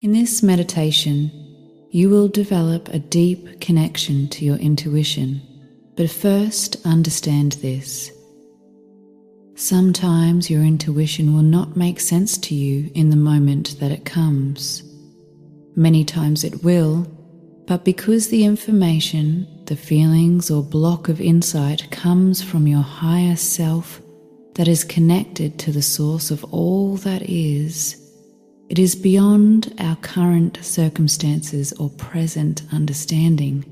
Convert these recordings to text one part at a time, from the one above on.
In this meditation, you will develop a deep connection to your intuition. But first, understand this. Sometimes your intuition will not make sense to you in the moment that it comes. Many times it will, but because the information, the feelings, or block of insight comes from your higher self that is connected to the source of all that is, it is beyond our current circumstances or present understanding.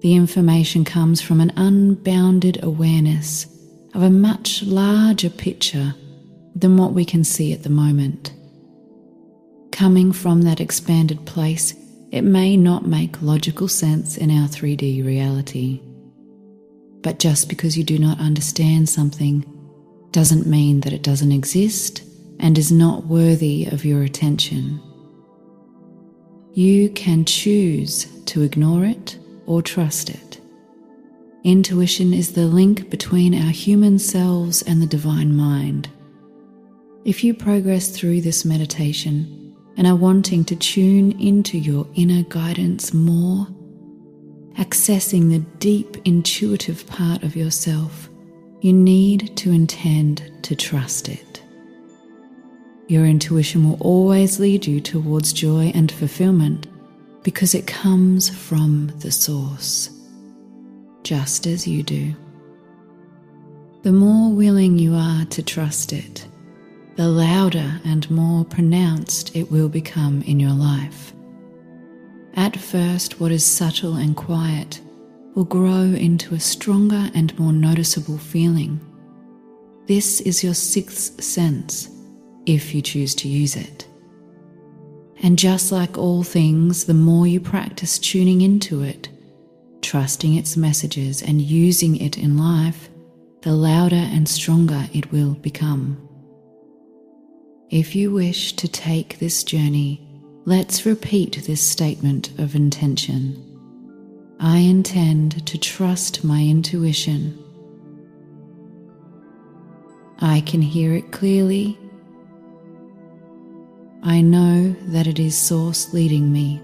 The information comes from an unbounded awareness of a much larger picture than what we can see at the moment. Coming from that expanded place, it may not make logical sense in our 3D reality. But just because you do not understand something doesn't mean that it doesn't exist and is not worthy of your attention. You can choose to ignore it or trust it. Intuition is the link between our human selves and the divine mind. If you progress through this meditation and are wanting to tune into your inner guidance more, accessing the deep intuitive part of yourself, you need to intend to trust it. Your intuition will always lead you towards joy and fulfillment because it comes from the source, just as you do. The more willing you are to trust it, the louder and more pronounced it will become in your life. At first, what is subtle and quiet will grow into a stronger and more noticeable feeling. This is your sixth sense if you choose to use it. And just like all things, the more you practice tuning into it, trusting its messages, and using it in life, the louder and stronger it will become. If you wish to take this journey, let's repeat this statement of intention. I intend to trust my intuition. I can hear it clearly I know that it is Source leading me.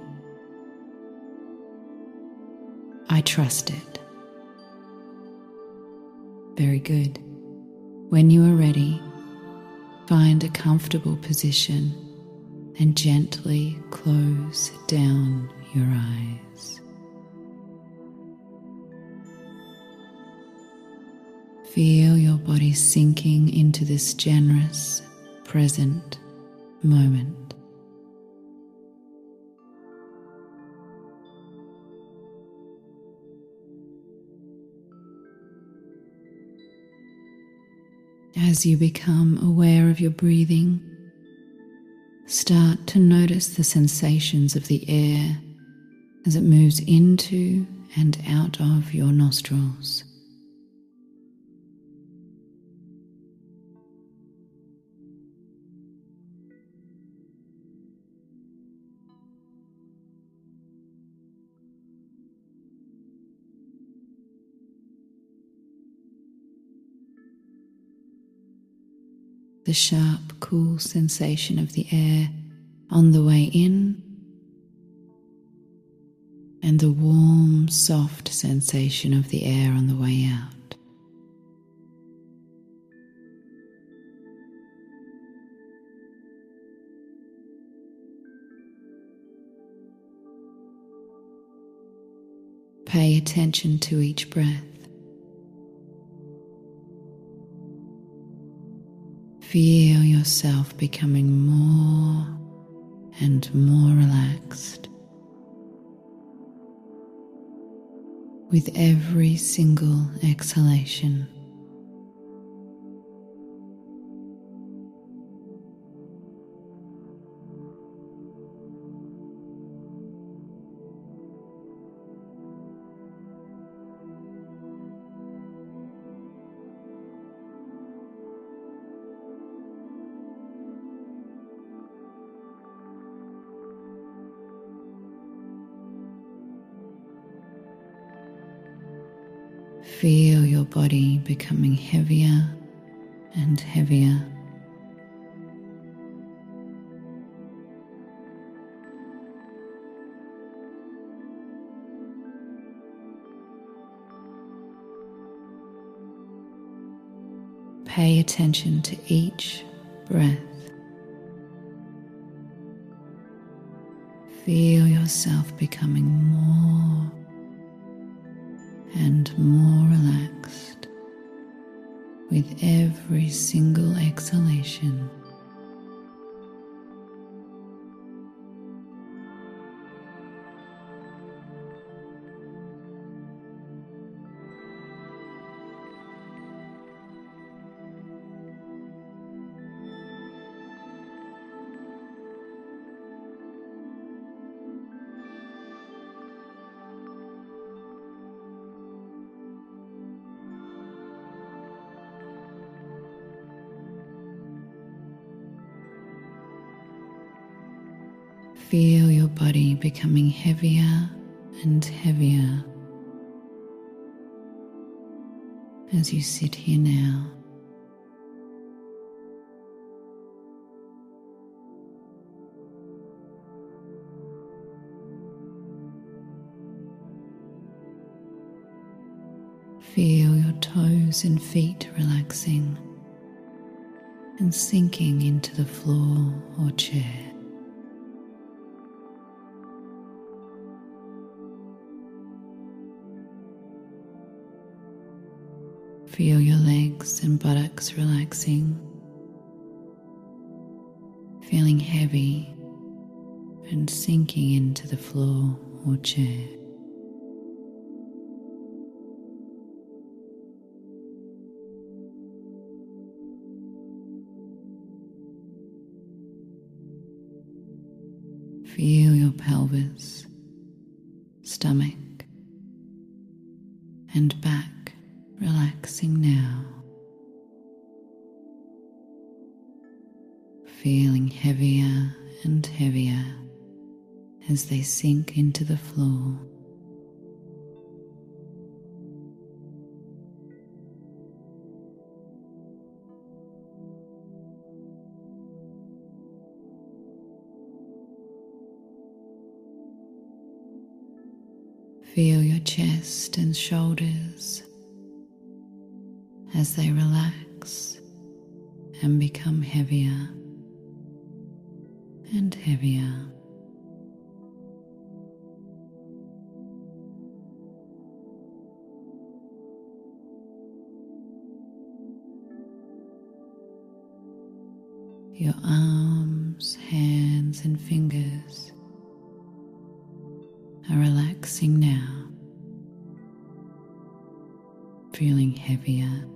I trust it. Very good. When you are ready, find a comfortable position and gently close down your eyes. Feel your body sinking into this generous, present moment. As you become aware of your breathing, start to notice the sensations of the air as it moves into and out of your nostrils. the sharp, cool sensation of the air on the way in, and the warm, soft sensation of the air on the way out. Pay attention to each breath. Feel yourself becoming more and more relaxed with every single exhalation. Body becoming heavier and heavier. Pay attention to each breath. Feel yourself becoming more and more relaxed with every single exhalation. Feel your body becoming heavier and heavier as you sit here now. Feel your toes and feet relaxing and sinking into the floor or chair. Feel your legs and buttocks relaxing, feeling heavy and sinking into the floor or chair. Feel your pelvis, stomach, and back relaxing now, feeling heavier and heavier as they sink into the floor. Feel your chest and shoulders as they relax and become heavier and heavier. Your arms, hands, and fingers are relaxing now, feeling heavier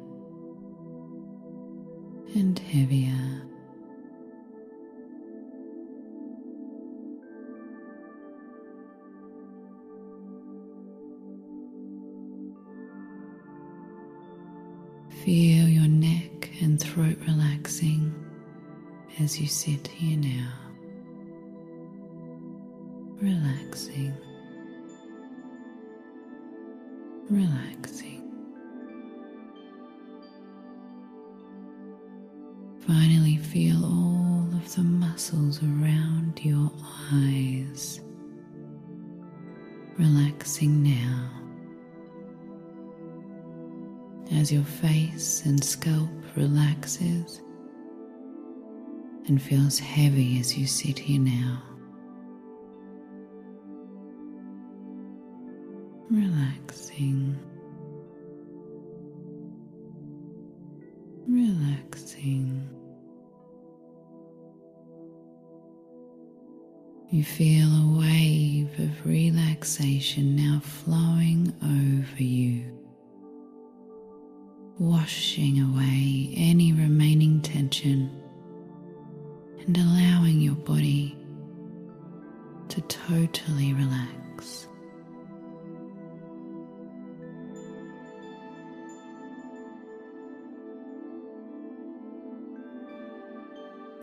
heavier. Feel your neck and throat relaxing as you sit here now. Relaxing, relaxing. Finally, feel all of the muscles around your eyes relaxing now as your face and scalp relaxes and feels heavy as you sit here now. relaxing. Feel a wave of relaxation now flowing over you, washing away any remaining tension and allowing your body to totally relax.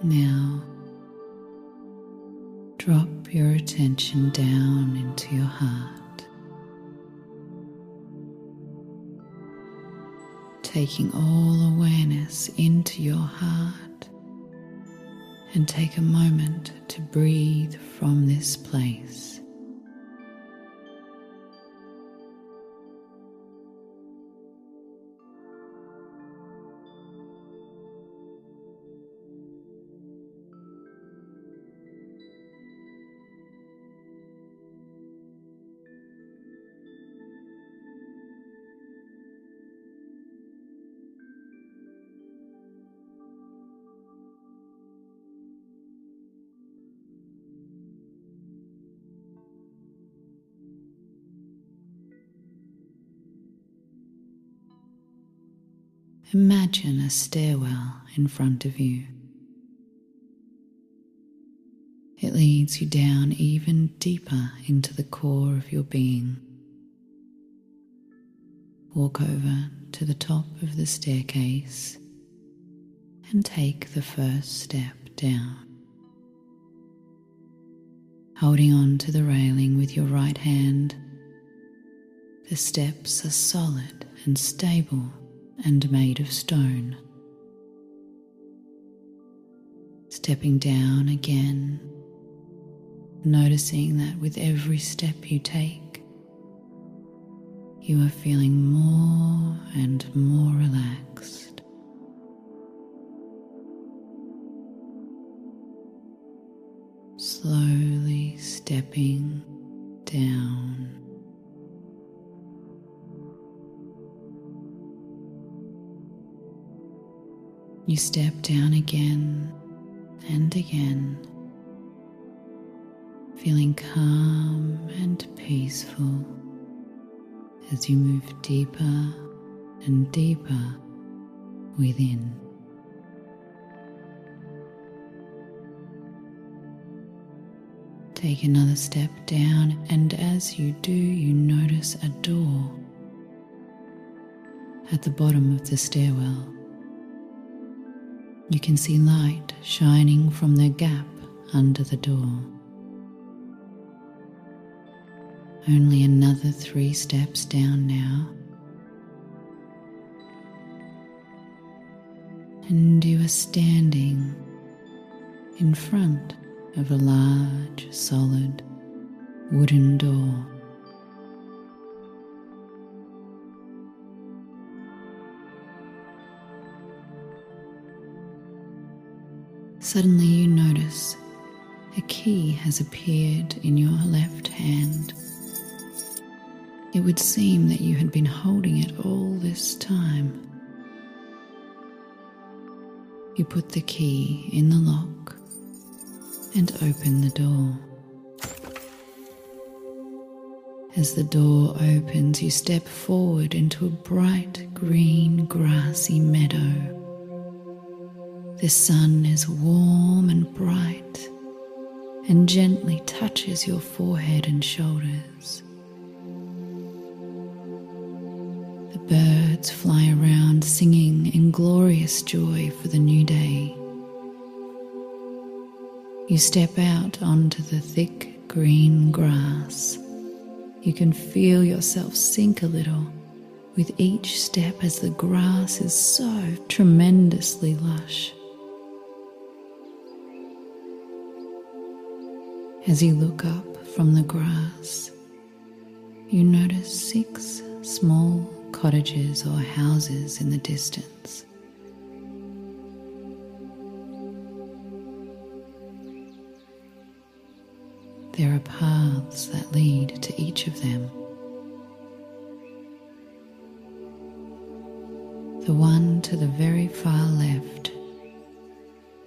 Now, drop your attention down into your heart, taking all awareness into your heart, and take a moment to breathe from this place. Imagine a stairwell in front of you. It leads you down even deeper into the core of your being. Walk over to the top of the staircase and take the first step down. Holding on to the railing with your right hand, the steps are solid and stable and made of stone. Stepping down again, noticing that with every step you take, you are feeling more and more relaxed. Slowly stepping down. You step down again and again, feeling calm and peaceful as you move deeper and deeper within. Take another step down, and as you do, you notice a door at the bottom of the stairwell. You can see light shining from the gap under the door. Only another three steps down now. And you are standing in front of a large, solid wooden door. Suddenly, you notice a key has appeared in your left hand. It would seem that you had been holding it all this time. You put the key in the lock and open the door. As the door opens, you step forward into a bright green grassy meadow. The sun is warm and bright and gently touches your forehead and shoulders. The birds fly around singing in glorious joy for the new day. You step out onto the thick green grass. You can feel yourself sink a little with each step as the grass is so tremendously lush. As you look up from the grass, you notice six small cottages or houses in the distance. There are paths that lead to each of them. The one to the very far left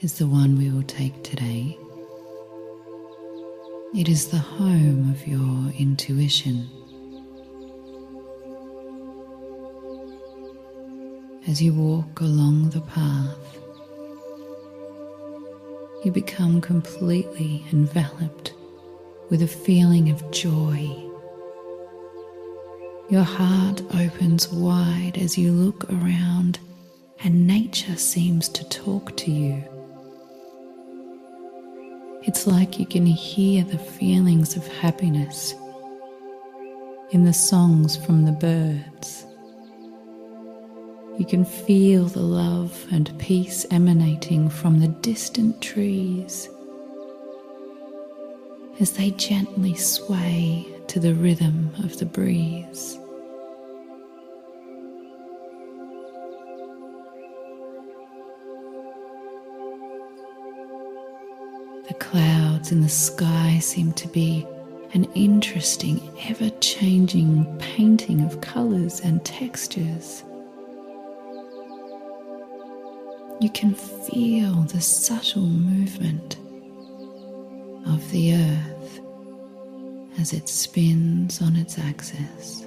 is the one we will take today. It is the home of your intuition. As you walk along the path, you become completely enveloped with a feeling of joy. Your heart opens wide as you look around, and nature seems to talk to you. It's like you can hear the feelings of happiness in the songs from the birds. You can feel the love and peace emanating from the distant trees as they gently sway to the rhythm of the breeze. The clouds in the sky seem to be an interesting, ever changing painting of colours and textures. You can feel the subtle movement of the earth as it spins on its axis.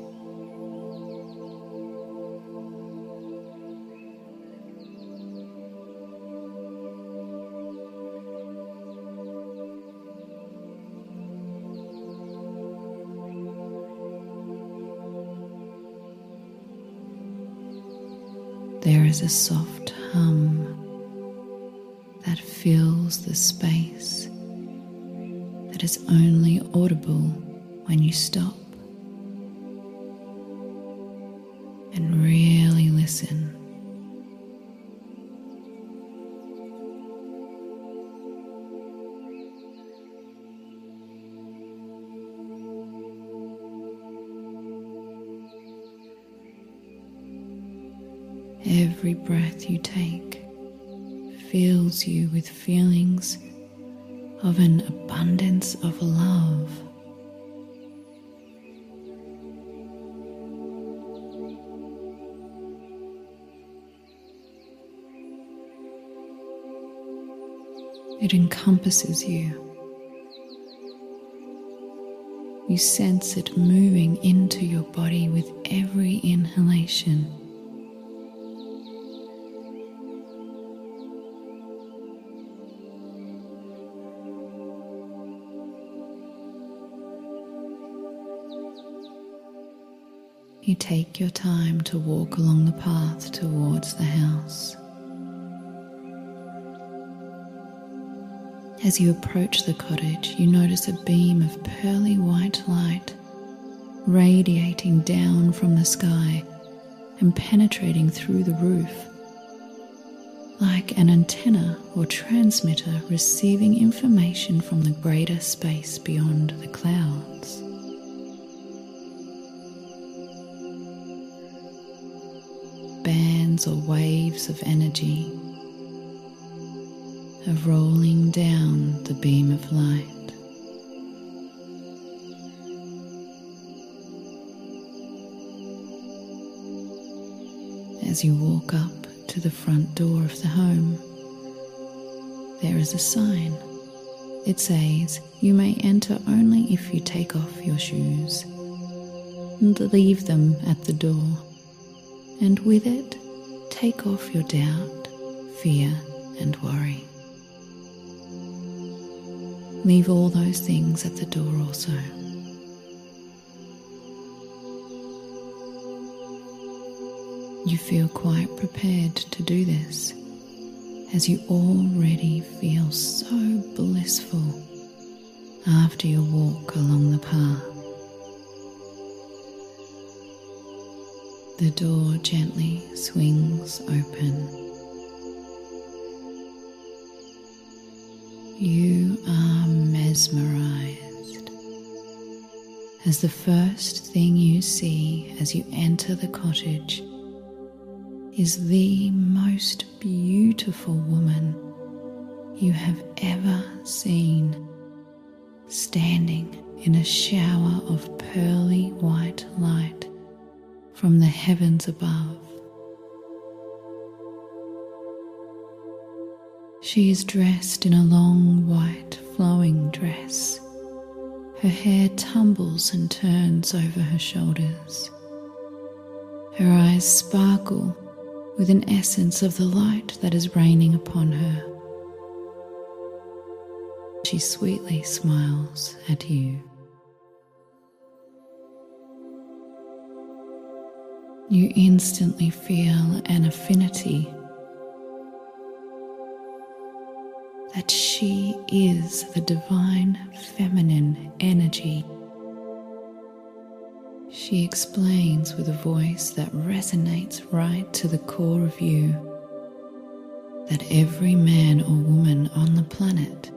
Is a soft hum that fills the space that is only audible when you stop Every breath you take fills you with feelings of an abundance of love. It encompasses you. You sense it moving into your body with every inhalation. Take your time to walk along the path towards the house. As you approach the cottage, you notice a beam of pearly white light radiating down from the sky and penetrating through the roof, like an antenna or transmitter receiving information from the greater space beyond the clouds. Bands or waves of energy are rolling down the beam of light. As you walk up to the front door of the home, there is a sign. It says, You may enter only if you take off your shoes and leave them at the door and with it, take off your doubt, fear, and worry. Leave all those things at the door also. You feel quite prepared to do this as you already feel so blissful after your walk along the path. The door gently swings open. You are mesmerized as the first thing you see as you enter the cottage is the most beautiful woman you have ever seen standing in a shower of pearly white light from the heavens above. She is dressed in a long white flowing dress. Her hair tumbles and turns over her shoulders. Her eyes sparkle with an essence of the light that is raining upon her. She sweetly smiles at you. You instantly feel an affinity that she is the divine feminine energy. She explains with a voice that resonates right to the core of you that every man or woman on the planet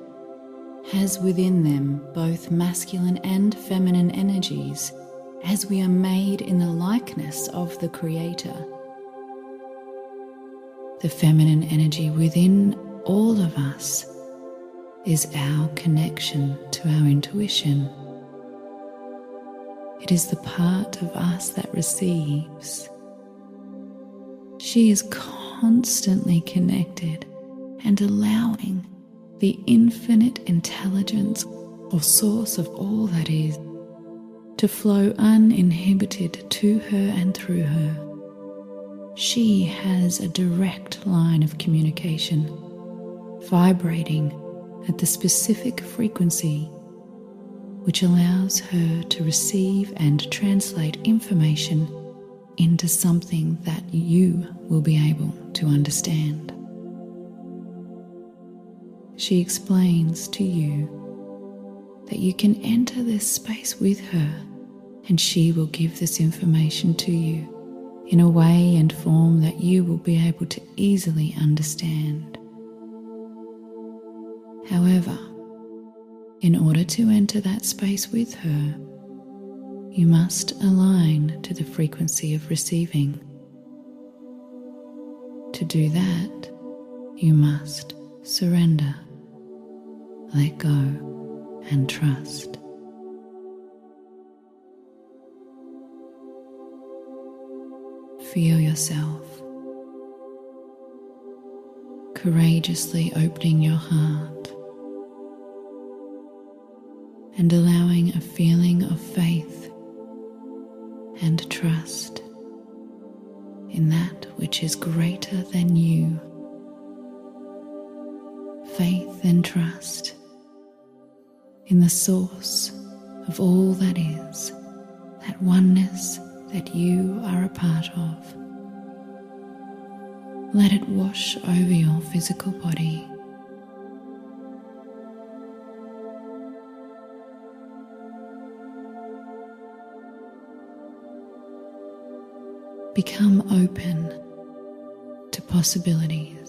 has within them both masculine and feminine energies as we are made in the likeness of the Creator. The feminine energy within all of us is our connection to our intuition. It is the part of us that receives. She is constantly connected and allowing the infinite intelligence or source of all that is to flow uninhibited to her and through her. She has a direct line of communication, vibrating at the specific frequency which allows her to receive and translate information into something that you will be able to understand. She explains to you that you can enter this space with her and she will give this information to you in a way and form that you will be able to easily understand. However, in order to enter that space with her, you must align to the frequency of receiving. To do that, you must surrender, let go, and trust. Feel yourself courageously opening your heart and allowing a feeling of faith and trust in that which is greater than you. Faith and trust in the source of all that is, that oneness that you are a part of. Let it wash over your physical body. Become open to possibilities.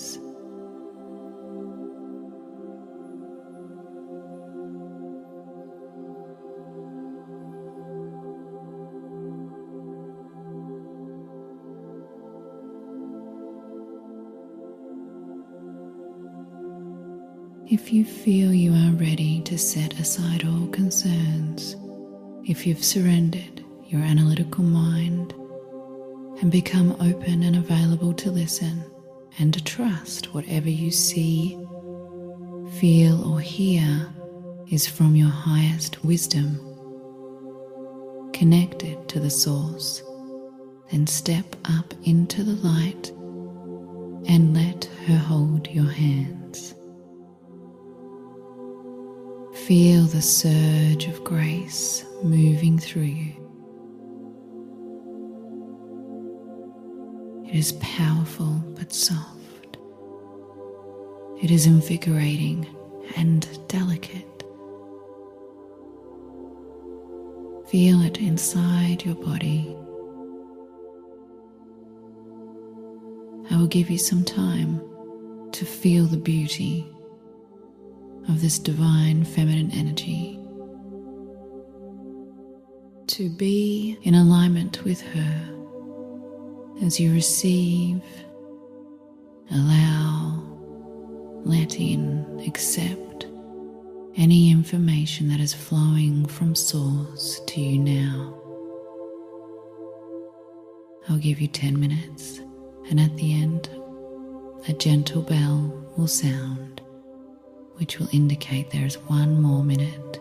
If you feel you are ready to set aside all concerns, if you've surrendered your analytical mind and become open and available to listen and to trust whatever you see, feel, or hear is from your highest wisdom, connected to the source, then step up into the light and let her hold your hands. Feel the surge of grace moving through you. It is powerful but soft. It is invigorating and delicate. Feel it inside your body. I will give you some time to feel the beauty of this divine feminine energy. To be in alignment with her as you receive, allow, let in, accept any information that is flowing from Source to you now. I'll give you 10 minutes, and at the end, a gentle bell will sound, which will indicate there is one more minute.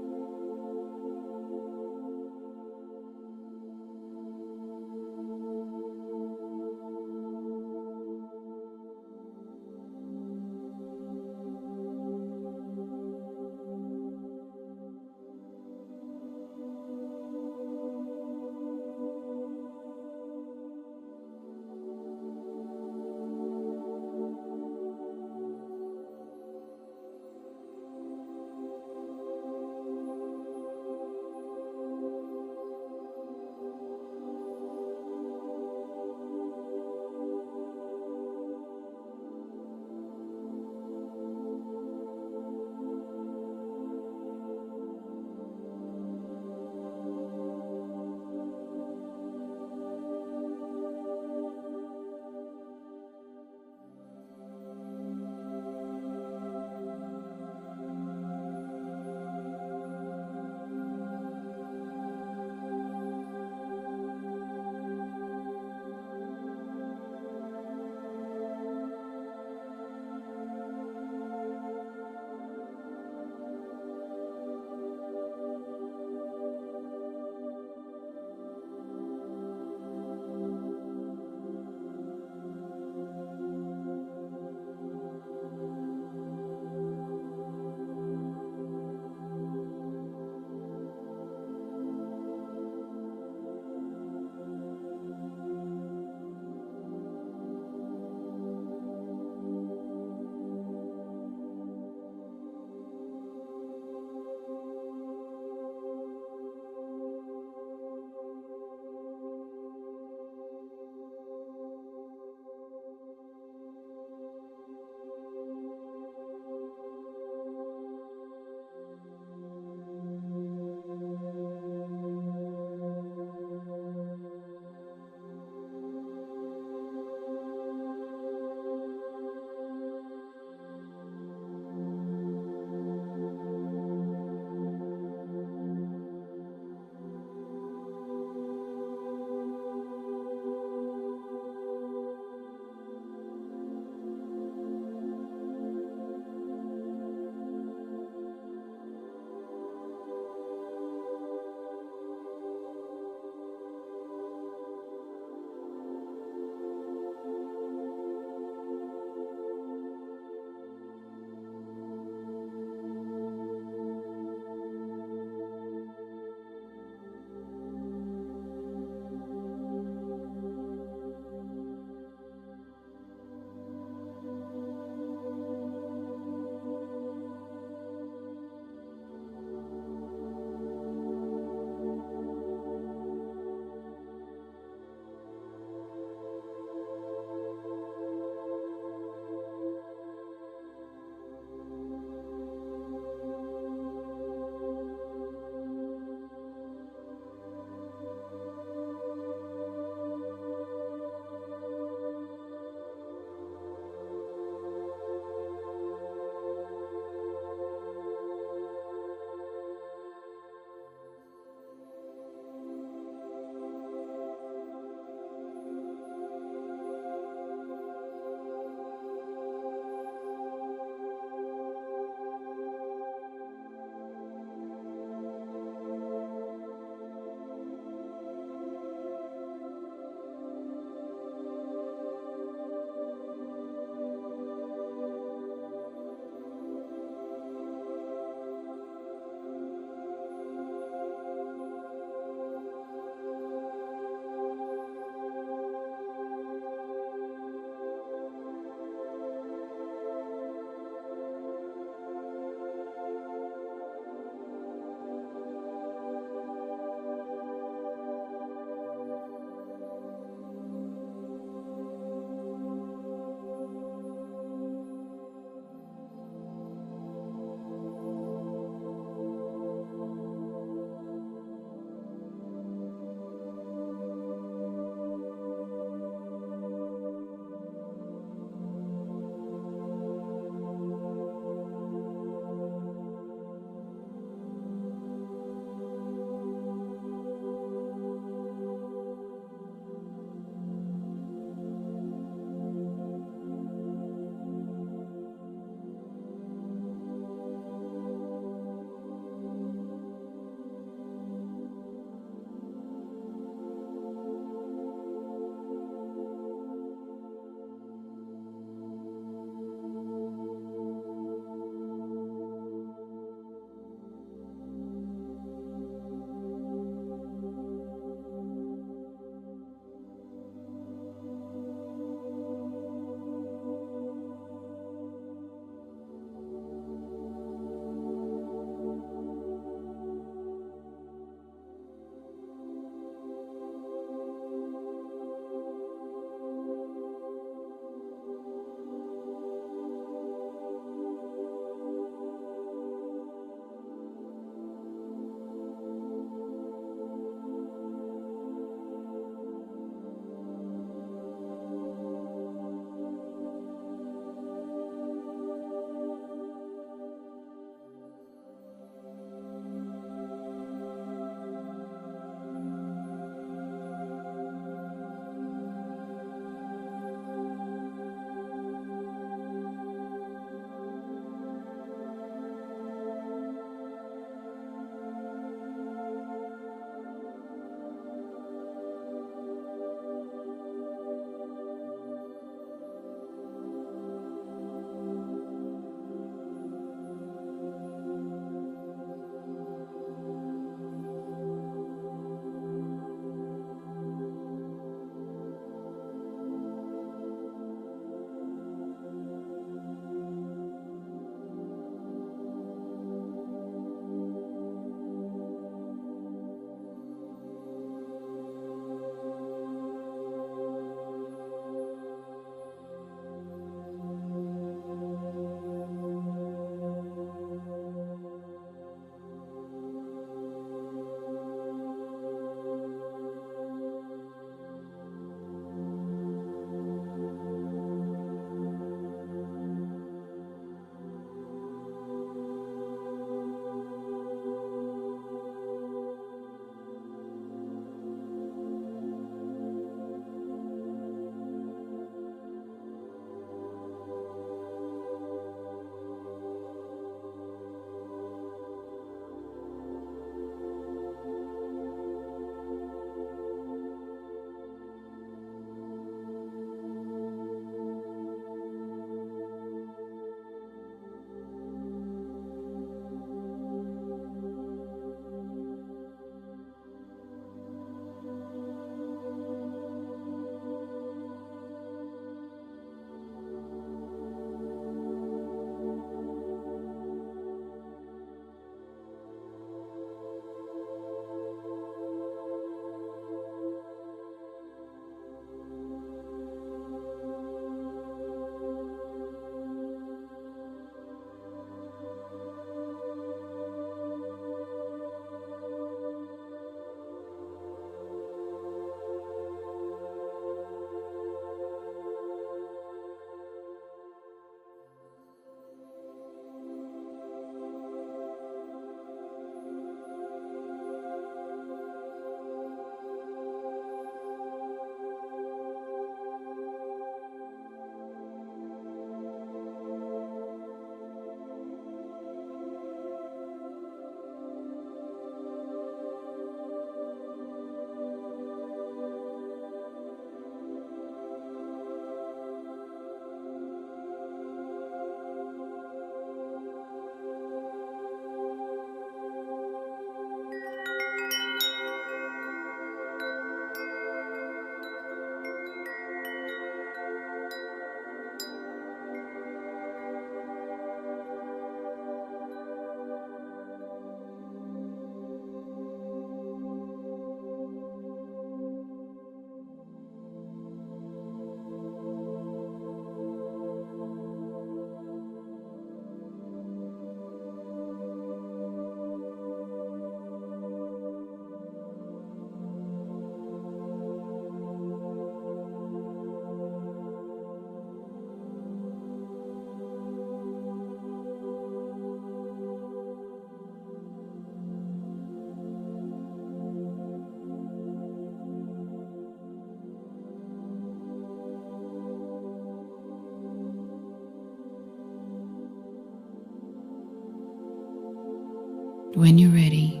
When you're ready,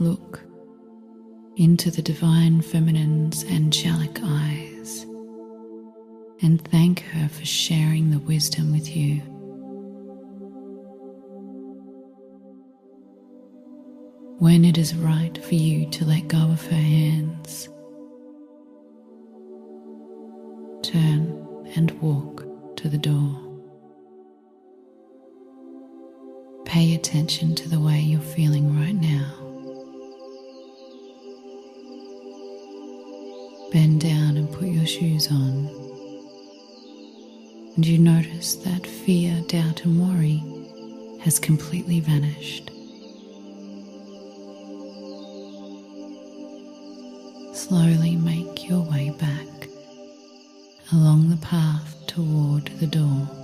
look into the Divine Feminine's angelic eyes and thank her for sharing the wisdom with you. When it is right for you to let go of her hands, turn and walk to the door. Pay attention to the way you're feeling right now. Bend down and put your shoes on. And you notice that fear, doubt, and worry has completely vanished. Slowly make your way back along the path toward the door.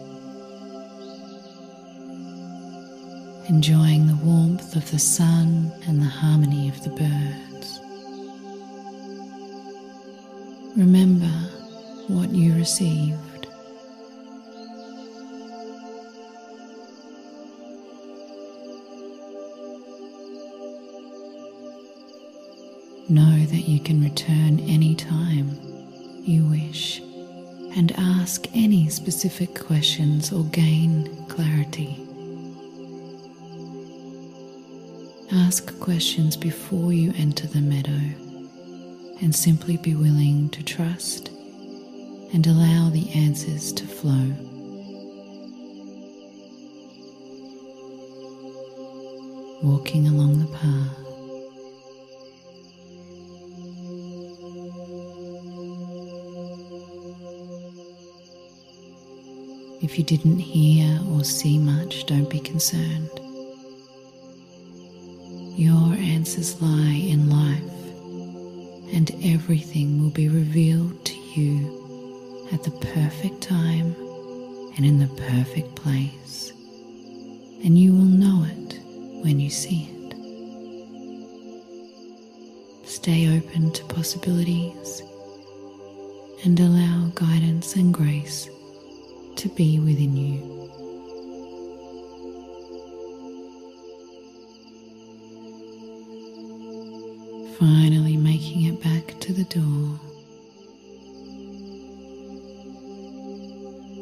Enjoying the warmth of the sun and the harmony of the birds. Remember what you received. Know that you can return any time you wish and ask any specific questions or gain clarity. Ask questions before you enter the meadow and simply be willing to trust and allow the answers to flow. Walking along the path. If you didn't hear or see much, don't be concerned. Your answers lie in life, and everything will be revealed to you at the perfect time and in the perfect place, and you will know it when you see it. Stay open to possibilities and allow guidance and grace to be within you. Finally, making it back to the door.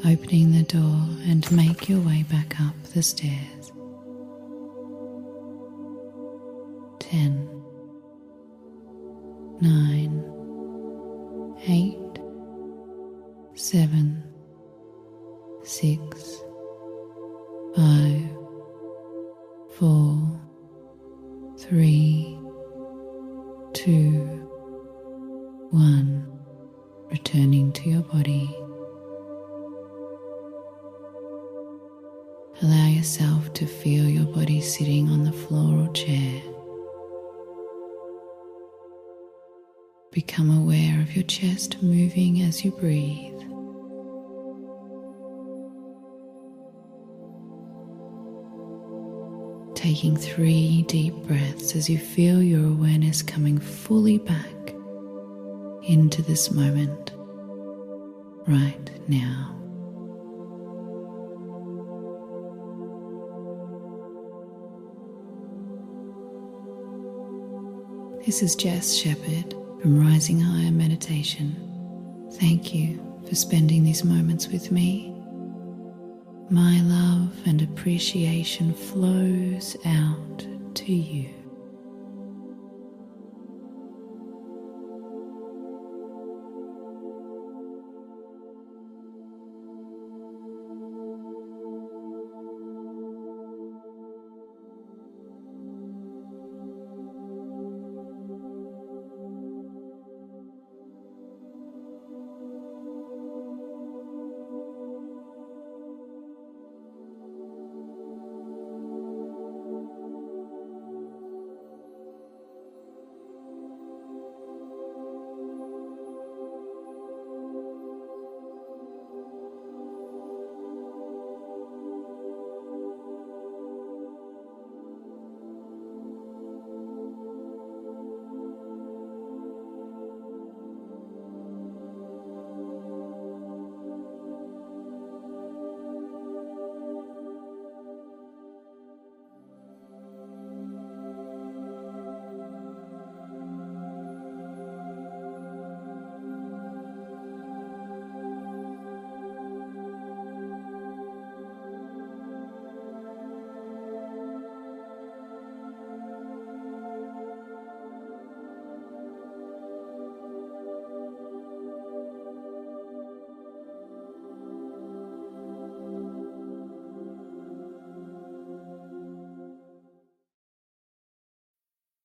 Opening the door and make your way back up the stairs. As you feel your awareness coming fully back into this moment right now. This is Jess Shepherd from Rising Higher Meditation. Thank you for spending these moments with me. My love and appreciation flows out to you.